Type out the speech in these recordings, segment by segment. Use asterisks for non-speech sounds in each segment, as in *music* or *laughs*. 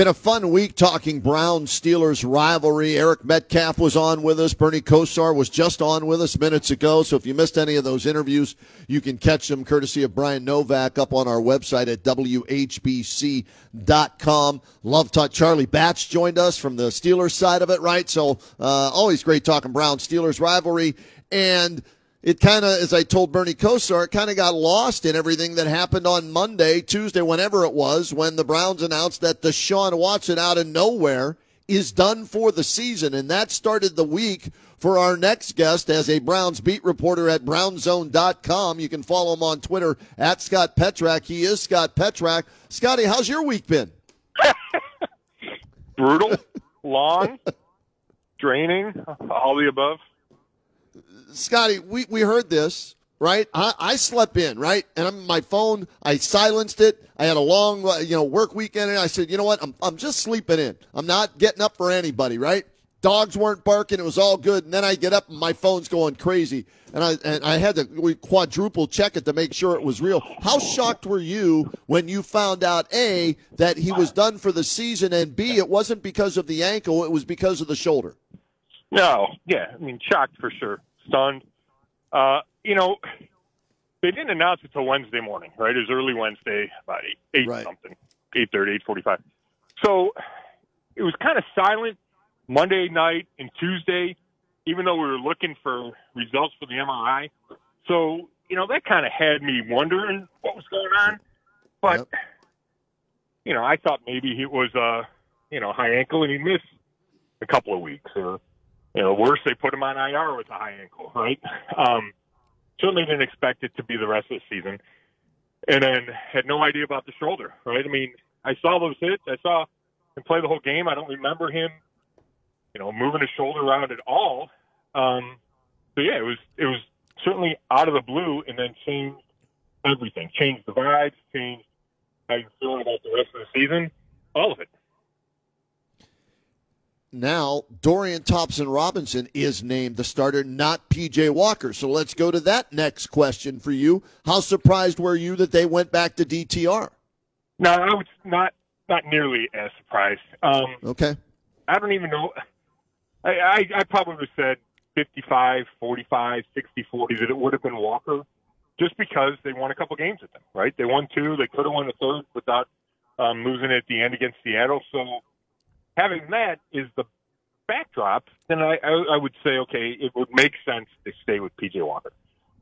Been a fun week talking Brown Steelers rivalry. Eric Metcalf was on with us. Bernie Kosar was just on with us minutes ago. So if you missed any of those interviews, you can catch them courtesy of Brian Novak up on our website at WHBC.com. Love talk. Charlie Batch joined us from the Steelers side of it, right? So uh, always great talking Brown Steelers rivalry. And it kind of, as I told Bernie Kosar, it kind of got lost in everything that happened on Monday, Tuesday, whenever it was, when the Browns announced that Deshaun Watson out of nowhere is done for the season. And that started the week for our next guest as a Browns beat reporter at BrownsZone.com. You can follow him on Twitter at Scott Petrak. He is Scott Petrak. Scotty, how's your week been? *laughs* Brutal, long, draining, all the above. Scotty, we, we heard this, right? I, I slept in, right? And I'm, my phone, I silenced it. I had a long, uh, you know, work weekend, and I said, you know what? I'm, I'm just sleeping in. I'm not getting up for anybody, right? Dogs weren't barking. It was all good. And then I get up and my phone's going crazy. And I, and I had to quadruple check it to make sure it was real. How shocked were you when you found out, A, that he was done for the season, and B, it wasn't because of the ankle, it was because of the shoulder? No, yeah. I mean, shocked for sure stunned. Uh, you know, they didn't announce it till Wednesday morning, right? It was early Wednesday, about eight, eight right. something, eight thirty, eight forty-five. So it was kind of silent Monday night and Tuesday, even though we were looking for results for the MRI. So you know that kind of had me wondering what was going on. But yep. you know, I thought maybe it was a uh, you know high ankle and he missed a couple of weeks or you know, worse, they put him on IR with a high ankle, right? Um, certainly didn't expect it to be the rest of the season. And then had no idea about the shoulder, right? I mean, I saw those hits. I saw him play the whole game. I don't remember him, you know, moving his shoulder around at all. Um, so yeah, it was it was certainly out of the blue, and then changed everything. Changed the vibes. Changed how you feel about the rest of the season. All of it now Dorian Thompson Robinson is named the starter, not PJ Walker. So let's go to that next question for you. How surprised were you that they went back to DTR? No, I was not not nearly as surprised. Um, okay. I don't even know. I, I, I probably said 55, 45, 60, 40 that it would have been Walker just because they won a couple games with them, right? They won two. They could have won a third without um, losing at the end against Seattle. So having that is the backdrop, then I, I, I would say, okay, it would make sense to stay with PJ Walker.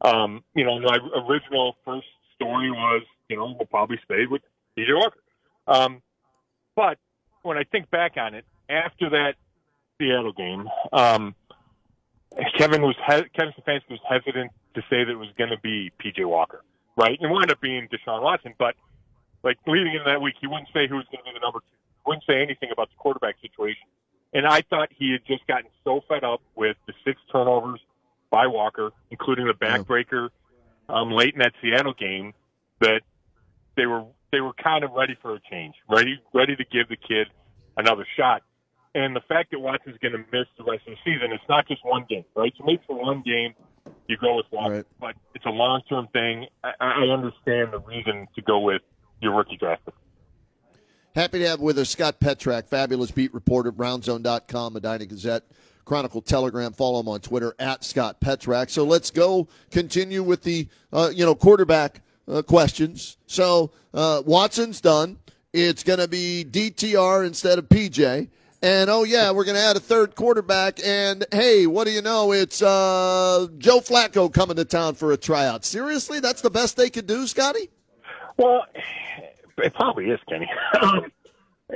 Um, you know, my original first story was, you know, we'll probably stay with PJ Walker. Um, but when I think back on it, after that Seattle game, um, Kevin was he- Kevin Stefanski was hesitant to say that it was going to be PJ Walker, right? And it wound up being Deshaun Watson, but like leading into that week, he wouldn't say who was going to be the number two wouldn't say anything about the quarterback situation. And I thought he had just gotten so fed up with the six turnovers by Walker, including the backbreaker um, late in that Seattle game, that they were they were kind of ready for a change, ready ready to give the kid another shot. And the fact that Watson's going to miss the rest of the season, it's not just one game, right? So maybe for one game you go with Walker, right. but it's a long term thing. I, I understand the reason to go with your rookie draft pick. Happy to have with us Scott Petrak, fabulous beat reporter, BrownsZone.com, Medina Gazette, Chronicle Telegram. Follow him on Twitter at Scott Petrak. So let's go continue with the, uh, you know, quarterback uh, questions. So uh, Watson's done. It's going to be DTR instead of PJ. And oh yeah, we're going to add a third quarterback. And hey, what do you know? It's uh, Joe Flacco coming to town for a tryout. Seriously, that's the best they could do, Scotty? Well, it probably is Kenny. *laughs*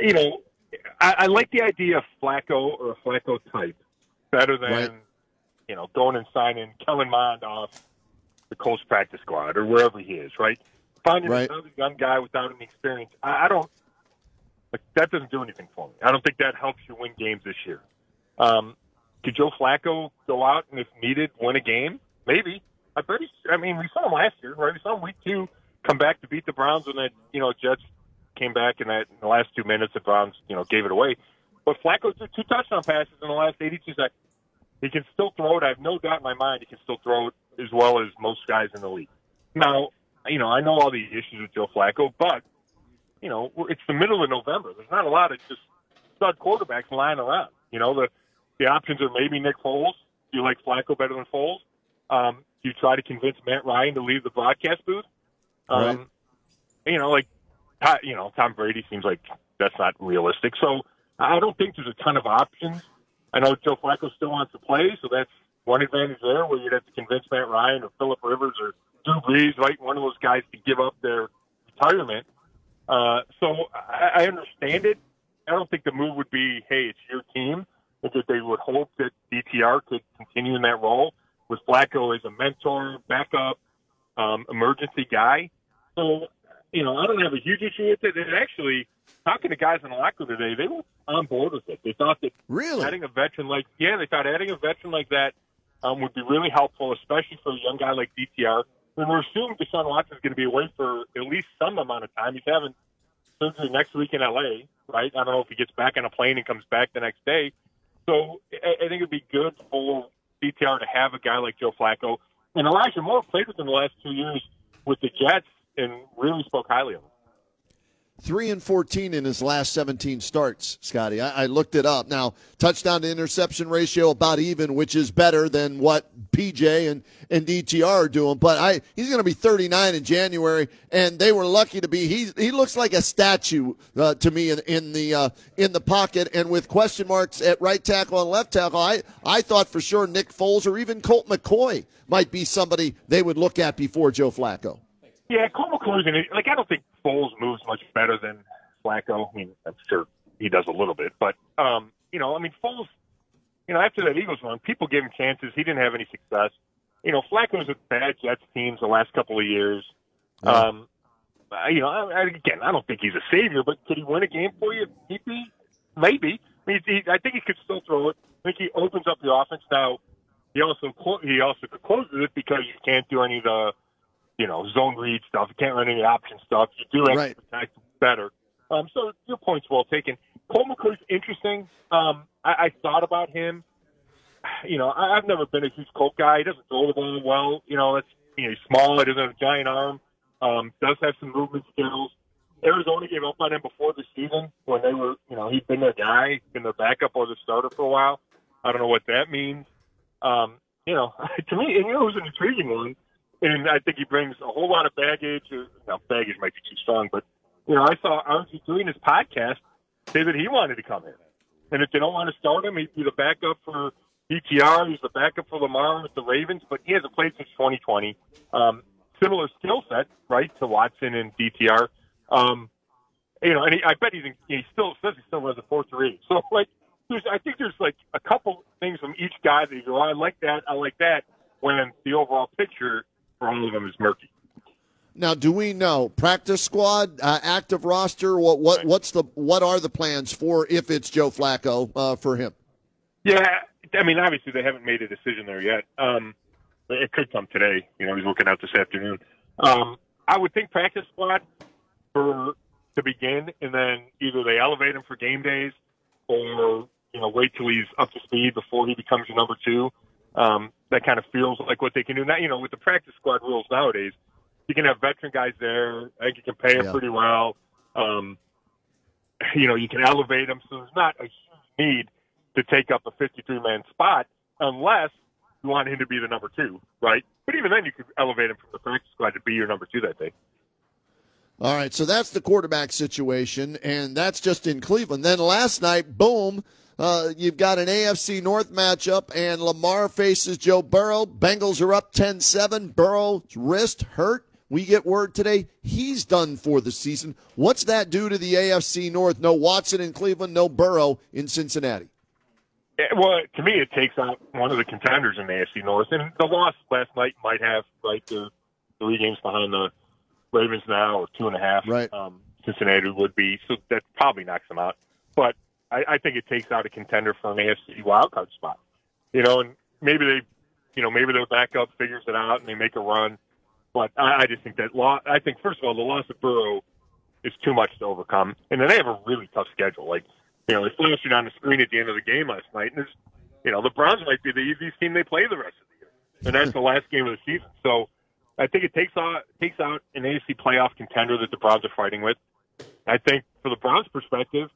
you know, I, I like the idea of Flacco or a Flacco type better than right. you know going and signing Kellen Mond off the Colts practice squad or wherever he is. Right, finding right. another young guy without any experience. I, I don't like that. Doesn't do anything for me. I don't think that helps you win games this year. Um, could Joe Flacco go out and, if needed, win a game? Maybe. I bet. He, I mean, we saw him last year, right? We saw him week two come back to beat the Browns when that you know Jets came back in that in the last two minutes the Browns you know gave it away. But Flacco threw two touchdown passes in the last 82 seconds. He can still throw it. I have no doubt in my mind he can still throw it as well as most guys in the league. Now, you know, I know all the issues with Joe Flacco, but you know, it's the middle of November. There's not a lot of just stud quarterbacks lying around. You know, the the options are maybe Nick Foles. Do you like Flacco better than Foles? Um, do you try to convince Matt Ryan to leave the broadcast booth? Um. You know, like, you know, Tom Brady seems like that's not realistic. So I don't think there's a ton of options. I know Joe Flacco still wants to play, so that's one advantage there where you'd have to convince Matt Ryan or Philip Rivers or Drew Brees, right, one of those guys to give up their retirement. Uh, so I, I understand it. I don't think the move would be, hey, it's your team. I they would hope that DTR could continue in that role with Flacco as a mentor, backup, um, emergency guy. So, you know, I don't have a huge issue with it. And actually, talking to guys in the locker room today, they were on board with it. They thought that Really? adding a veteran like yeah, they thought adding a veteran like that um, would be really helpful, especially for a young guy like DTR. And we're assuming Deshaun Watson is going to be away for at least some amount of time. He's having surgery next week in LA, right? I don't know if he gets back on a plane and comes back the next day. So I, I think it'd be good for DTR to have a guy like Joe Flacco. And Elijah Moore played with him the last two years with the Jets and really spoke highly of him. Three and fourteen in his last seventeen starts, Scotty. I, I looked it up. Now, touchdown to interception ratio about even, which is better than what PJ and, and DTR are doing. But I he's going to be thirty nine in January, and they were lucky to be. He he looks like a statue uh, to me in, in the uh, in the pocket, and with question marks at right tackle and left tackle. I I thought for sure Nick Foles or even Colt McCoy might be somebody they would look at before Joe Flacco. Yeah, Colt McCoy's in it. Like, I don't think Foles moves much better than Flacco. I mean, I'm sure he does a little bit, but um, you know, I mean, Foles. You know, after that Eagles run, people gave him chances. He didn't have any success. You know, Flacco's with bad Jets teams the last couple of years. Yeah. Um, you know, I, I- again, I don't think he's a savior, but could he win a game for you? Maybe, maybe. I, mean, he, I think he could still throw it. I think he opens up the offense. Now, he also he also closes it because you can't do any of the you know, zone read stuff. You can't run any option stuff. You do have Right. to protect better. Um, so your point's well taken. Colt McCoy's interesting. Um, I, I thought about him. You know, I, I've never been a huge Colt guy. He doesn't throw the ball well. You know, that's you know, he's small. He doesn't have a giant arm. Um, does have some movement skills. Arizona gave up on him before the season when they were, you know, he'd been their guy, been their backup or the starter for a while. I don't know what that means. Um, you know, *laughs* to me, and you know, it was an intriguing one and I think he brings a whole lot of baggage. Now, baggage might be too strong, but you know, I saw RG doing his podcast say that he wanted to come in, and if they don't want to start him, he'd be the backup for DTR. He's the backup for Lamar with the Ravens, but he hasn't played since 2020. Um, similar skill set, right, to Watson and DTR. Um, you know, and he, I bet he's in, he still says he still runs a four three. So like, there's I think there's like a couple things from each guy that you go, I like that, I like that. When the overall picture for all of them is murky. Now, do we know practice squad, uh, active roster? What what what's the what are the plans for if it's Joe Flacco uh, for him? Yeah, I mean, obviously they haven't made a decision there yet. Um, it could come today. You know, he's looking out this afternoon. Um, I would think practice squad for to begin, and then either they elevate him for game days, or you know, wait till he's up to speed before he becomes your number two. Um, that kind of feels like what they can do now. You know, with the practice squad rules nowadays, you can have veteran guys there. I think you can pay them Yeah. pretty well. Um, you know, you can elevate them, so there's not a huge need to take up a 53 man spot unless you want him to be the number two, right? But even then, you could elevate him from the practice squad to be your number two that day. All right, so that's the quarterback situation, and that's just in Cleveland. Then last night, boom, uh, you've got an AFC North matchup, and Lamar faces Joe Burrow. Bengals are up 10 7. Burrow's wrist hurt. We get word today he's done for the season. What's that do to the AFC North? No Watson in Cleveland, no Burrow in Cincinnati. Well, to me, it takes out one of the contenders in the AFC North, and the loss last night might have like the three games behind the Ravens now, or two and a half. Right. Um, Cincinnati would be so that probably knocks them out. But I, I think it takes out a contender for an AFC wildcard spot. You know, and maybe they, you know, maybe their backup figures it out and they make a run. But I, I just think that loss. I think first of all, the loss of Burrow is too much to overcome, and then they have a really tough schedule. Like, you know, they flashed it on the screen at the end of the game last night, and there's, you know, the Browns might be the easiest team they play the rest of the year, and that's the last game of the season. So, I think it takes out takes out an AFC playoff contender that the Browns are fighting with. I think for the Browns' perspective,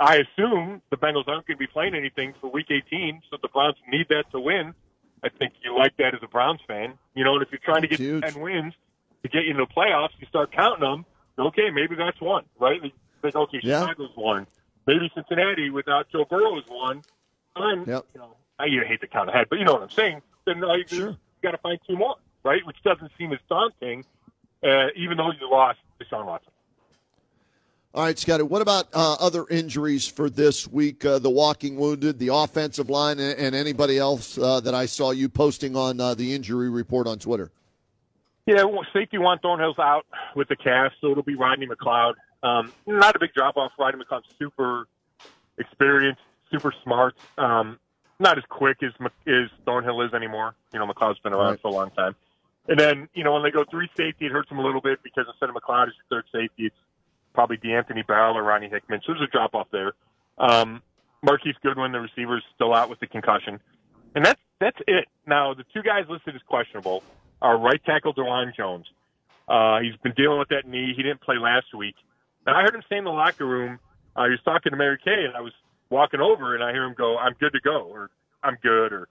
I assume the Bengals aren't going to be playing anything for Week 18, so the Browns need that to win. I think you like that as a Browns fan, you know. And if you're trying to get Huge. ten wins to get you into the playoffs, you start counting them. Okay, maybe that's one, right? You think, okay, Yeah. Chicago's one. Maybe Cincinnati without Joe Burrow is one. And, Yep. you know, I you hate to count ahead, but you know what I'm saying. Then uh, you Sure. got to find two more, right? Which doesn't seem as daunting, uh, even though you lost Deshaun Watson. All right, Scotty. What about uh, other injuries for this week? Uh, the walking wounded, the offensive line, and, and anybody else uh, that I saw you posting on uh, the injury report on Twitter. Yeah, well, safety Juan Thornhill's out with the calf, so it'll be Rodney McLeod. Um, not a big drop off. Rodney McLeod's super experienced, super smart. Um, not as quick as as Thornhill is anymore. You know, McLeod's been around Right. for a long time. And then, you know, when they go three safety, it hurts them a little bit because instead of McLeod as your third safety, it's probably DeAnthony Barrell or Ronnie Hickman. So there's a drop off there. Um, Marquise Goodwin, the receiver, is still out with the concussion. And that's that's it. Now the two guys listed as questionable are right tackle Dawand Jones. Uh, he's been dealing with that knee. He didn't play last week. And I heard him say in the locker room, uh, he was talking to Mary Kay, and I was walking over, and I hear him go, "I'm good to go," or "I'm good," or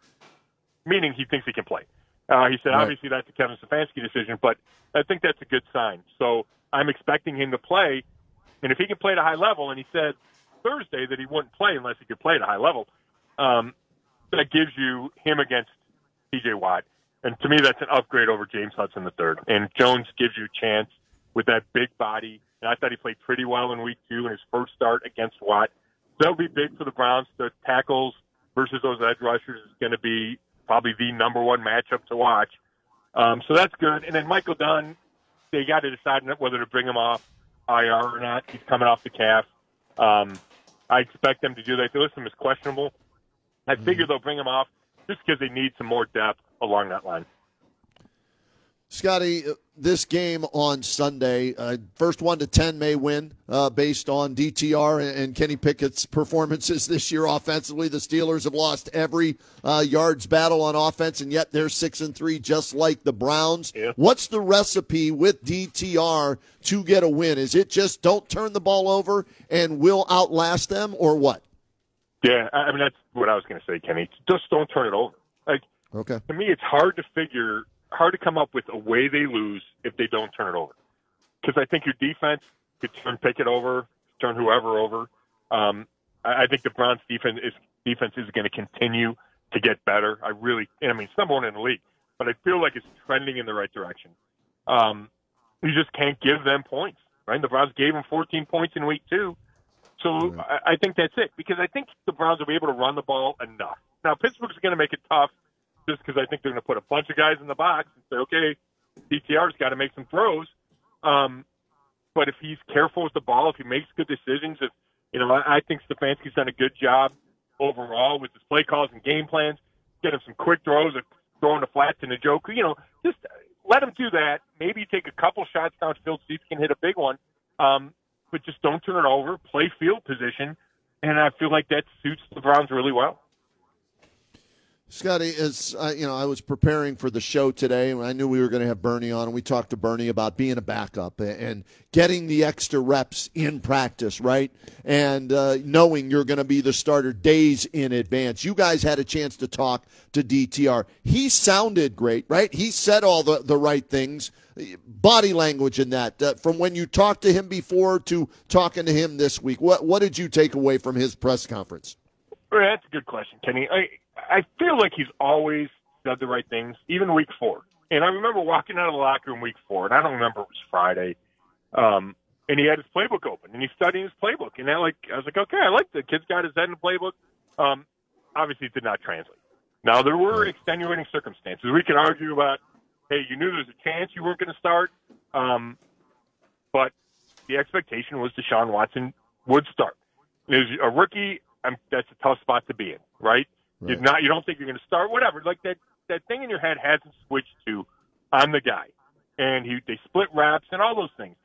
meaning he thinks he can play. Uh, he said, Right. obviously that's a Kevin Stefanski decision, but I think that's a good sign. So I'm expecting him to play, and if he can play at a high level, and he said Thursday that he wouldn't play unless he could play at a high level, um, that gives you him against T.J. Watt, and to me that's an upgrade over James Hudson the third. And Jones gives you a chance with that big body, and I thought he played pretty well in Week Two in his first start against Watt. That'll be big for the Browns. The tackles versus those edge rushers is going to be probably the number one matchup to watch. Um, so that's good. And then Michael Dunn, they got to decide whether to bring him off IR or not. He's coming off the calf. Um, I expect them to do that. They list him as questionable. I figure they'll bring him off just because they need some more depth along that line. Scotty, uh, this game on Sunday, uh, first one to ten may win uh, based on DTR and, and Kenny Pickett's performances *laughs* this year offensively. The Steelers have lost every uh, yards battle on offense, and yet they're six and three, just like the Browns. Yeah. What's the recipe with DTR to get a win? Is it just don't turn the ball over and we'll outlast them, or what? Yeah, I I mean that's what I was going to say, Kenny. Just don't turn it over. Like Okay. to me, it's hard to figure, hard to come up with a way they lose if they don't turn it over. Because I think your defense could turn Pickett over, turn whoever over. Um, I, I think the Browns' defense is defense is going to continue to get better. I really, I mean, it's number one in the league, but I feel like it's trending in the right direction. Um, you just can't give them points, right? The Browns gave them 14 points in week two. So I, I think that's it because I think the Browns will be able to run the ball enough. Now Pittsburgh's going to make it tough just because I think they're going to put a bunch of guys in the box and say, okay, DTR's got to make some throws. Um, but if he's careful with the ball, if he makes good decisions, if you know, I, I think Stefanski's done a good job overall with his play calls and game plans. Get him some quick throws, or throwing the flat to Njoku. You know, just let him do that. Maybe take a couple shots downfield, see if he can hit a big one. Um, but just don't turn it over. Play field position, and I feel like that suits the Browns really well. Scotty, as uh, you know, I was preparing for the show today, and I knew we were going to have Bernie on, and we talked to Bernie about being a backup and- getting the extra reps in practice, right? And uh, knowing you're going to be the starter days in advance. You guys had a chance to talk to DTR. He sounded great, right? He said all the, the right things. Body language in that, uh, from when you talked to him before to talking to him this week. What what did you take away from his press conference? That's a good question, Kenny. I I feel like he's always said the right things, even week four. And I remember walking out of the locker room week four, and I don't remember it was Friday. Um, and he had his playbook open, and he's studying his playbook. And I like, I was like, okay, I like the kid's got his head in the playbook. Um, obviously, it did not translate. Now there were extenuating circumstances. We could argue about, hey, you knew there was a chance you weren't going to start, um, but the expectation was Deshaun Watson would start. As a rookie, um, that's a tough spot to be in, right? You're not, you don't think you're going to start, whatever. Like that, that thing in your head hasn't switched to, I'm the guy, and he they split reps and all those things.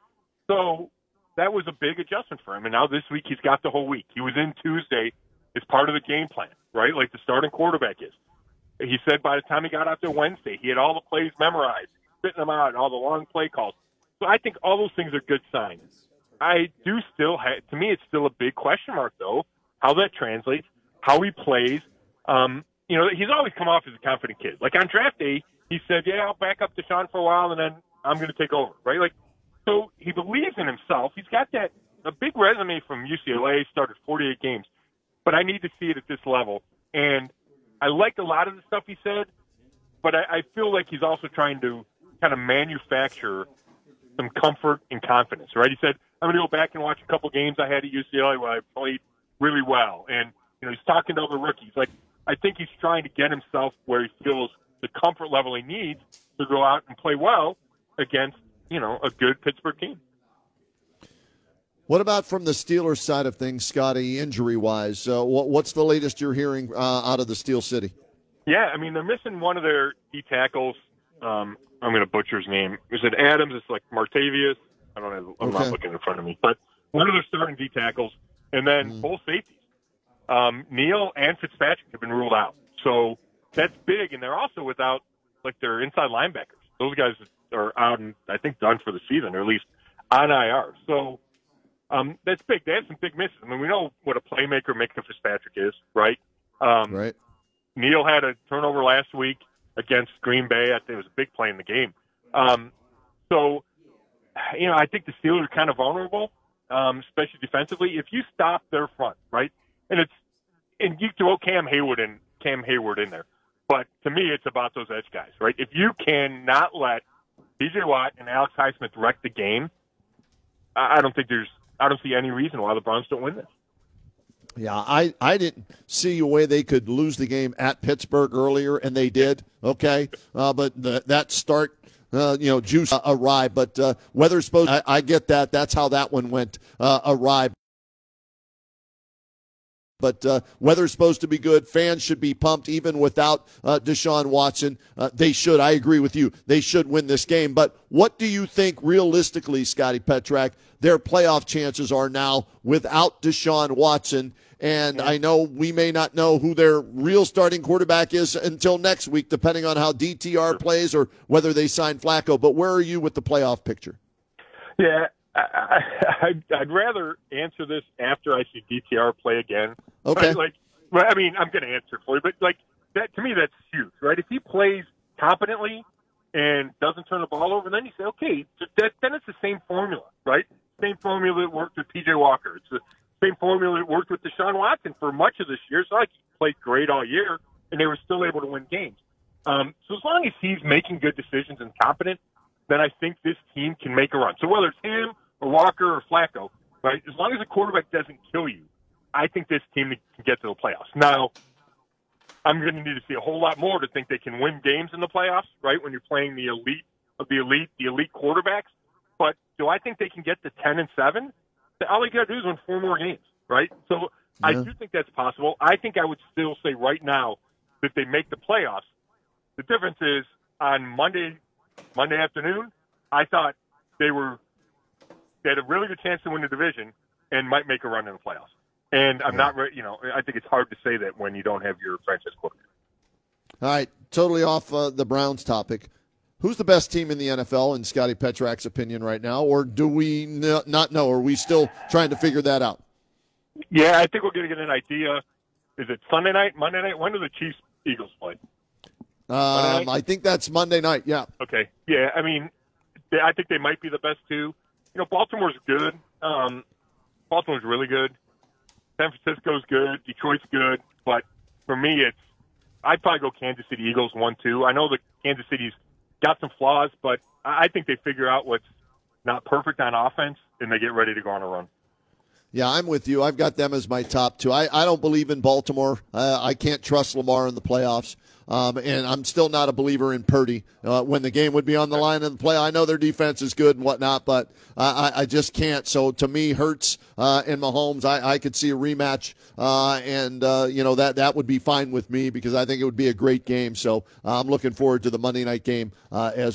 So that was a big adjustment for him. And now this week he's got the whole week. He was in Tuesday as part of the game plan, right? Like the starting quarterback is. He said by the time he got out there Wednesday, he had all the plays memorized, spitting them out, and all the long play calls. So I think all those things are good signs. I do still have, to me, it's still a big question mark, though, how that translates, how he plays. Um, you know, he's always come off as a confident kid. Like on draft day, he said, yeah, I'll back up Deshaun for a while and then I'm going to take over, right? Like, so he believes in himself. He's got that, a big resume from UCLA, started 48 games, but I need to see it at this level. And I liked a lot of the stuff he said, but I, I feel like he's also trying to kind of manufacture some comfort and confidence, right? He said, I'm going to go back and watch a couple games I had at UCLA where I played really well. And, you know, he's talking to other rookies. Like, I think he's trying to get himself where he feels the comfort level he needs to go out and play well against, you know, a good Pittsburgh team. What about from the Steelers side of things, Scotty, injury wise? Uh, what, what's the latest you're hearing uh, out of the Steel City? Yeah, I mean, they're missing one of their D tackles. Um, I'm going to butcher his name. Is it Adams? It's like Martavius. I don't know. I'm okay. not looking in front of me, but one of their starting D tackles, and then mm. both safeties. Um, Neal and Fitzpatrick have been ruled out, so that's big. And they're also without like their inside linebackers. Those guys are out and I think done for the season, or at least on IR. So um, that's big. They have some big misses. I mean, we know what a playmaker Minkah Fitzpatrick is, right? Um, right. Neal had a turnover last week against Green Bay. I think it was a big play in the game. Um, so, you know, I think the Steelers are kind of vulnerable, um, especially defensively. If you stop their front, right, and it's and you throw Cam Heyward in Cam Heyward in there, but to me, it's about those edge guys, right? If you cannot let T.J. Watt and Alex Highsmith wreck the game, I don't think there's I don't see any reason why the Browns don't win this. Yeah, I, I didn't see a way they could lose the game at Pittsburgh earlier, and they did. Okay, uh, but the, that start, uh, you know, juice uh, awry. But uh, supposed, I, I, get that. That's how that one went uh, awry. But uh, weather's supposed to be good. Fans should be pumped even without uh, Deshaun Watson. Uh, they should. I agree with you. They should win this game. But what do you think realistically, Scotty Petrak, their playoff chances are now without Deshaun Watson? And I know we may not know who their real starting quarterback is until next week, depending on how DTR plays or whether they sign Flacco. But where are you with the playoff picture? Yeah, I, I, *laughs* I'd rather answer this after I see DTR play again. Okay. Like, well, I mean, I'm going to answer for you, but like that to me, that's huge, right? If he plays competently and doesn't turn the ball over, then you say, okay, that, then it's the same formula, right? Same formula that worked with PJ Walker. It's the same formula that worked with Deshaun Watson for much of this year. So like he played great all year, and they were still able to win games. Um, so as long as he's making good decisions and competent, then I think this team can make a run. So whether it's him or Walker or Flacco, right? As long as the quarterback doesn't kill you, I think this team can get to the playoffs. Now, I'm going to need to see a whole lot more to think they can win games in the playoffs, right? When you're playing the elite of the elite, the elite quarterbacks. But do I think they can get to 10 and 7? All they got to do is win four more games, right? So yeah. I do think that's possible. I think I would still say right now that they make the playoffs. The difference is on Monday, Monday afternoon, I thought they were they had a really good chance to win the division and might make a run in the playoffs. And I'm yeah. not, you know, I think it's hard to say that when you don't have your franchise quarterback. All right, totally off uh, the Browns topic. Who's the best team in the NFL in Scotty Petrak's opinion right now, or do we n- not know? Are we still trying to figure that out? Yeah, I think we're going to get an idea. Is it Sunday night, Monday night? When do the Chiefs Eagles play? Um, I think that's Monday night. Yeah. Okay. Yeah, I mean, I think they might be the best two you know, Baltimore's good. Um, Baltimore's really good. San Francisco's good. Detroit's good. But for me, it's I'd probably go Kansas City Eagles one two. I know the Kansas City's got some flaws, but I think they figure out what's not perfect on offense and they get ready to go on a run. Yeah, I'm with you. I've got them as my top two. I, I don't believe in Baltimore. Uh, I can't trust Lamar in the playoffs. Um, and I'm still not a believer in Purdy uh, when the game would be on the line in the play. I know their defense is good and whatnot, but I, I just can't. So to me, Hurts uh, and Mahomes, I, I could see a rematch, uh, and uh, you know that that would be fine with me because I think it would be a great game. So I'm looking forward to the Monday night game uh, as.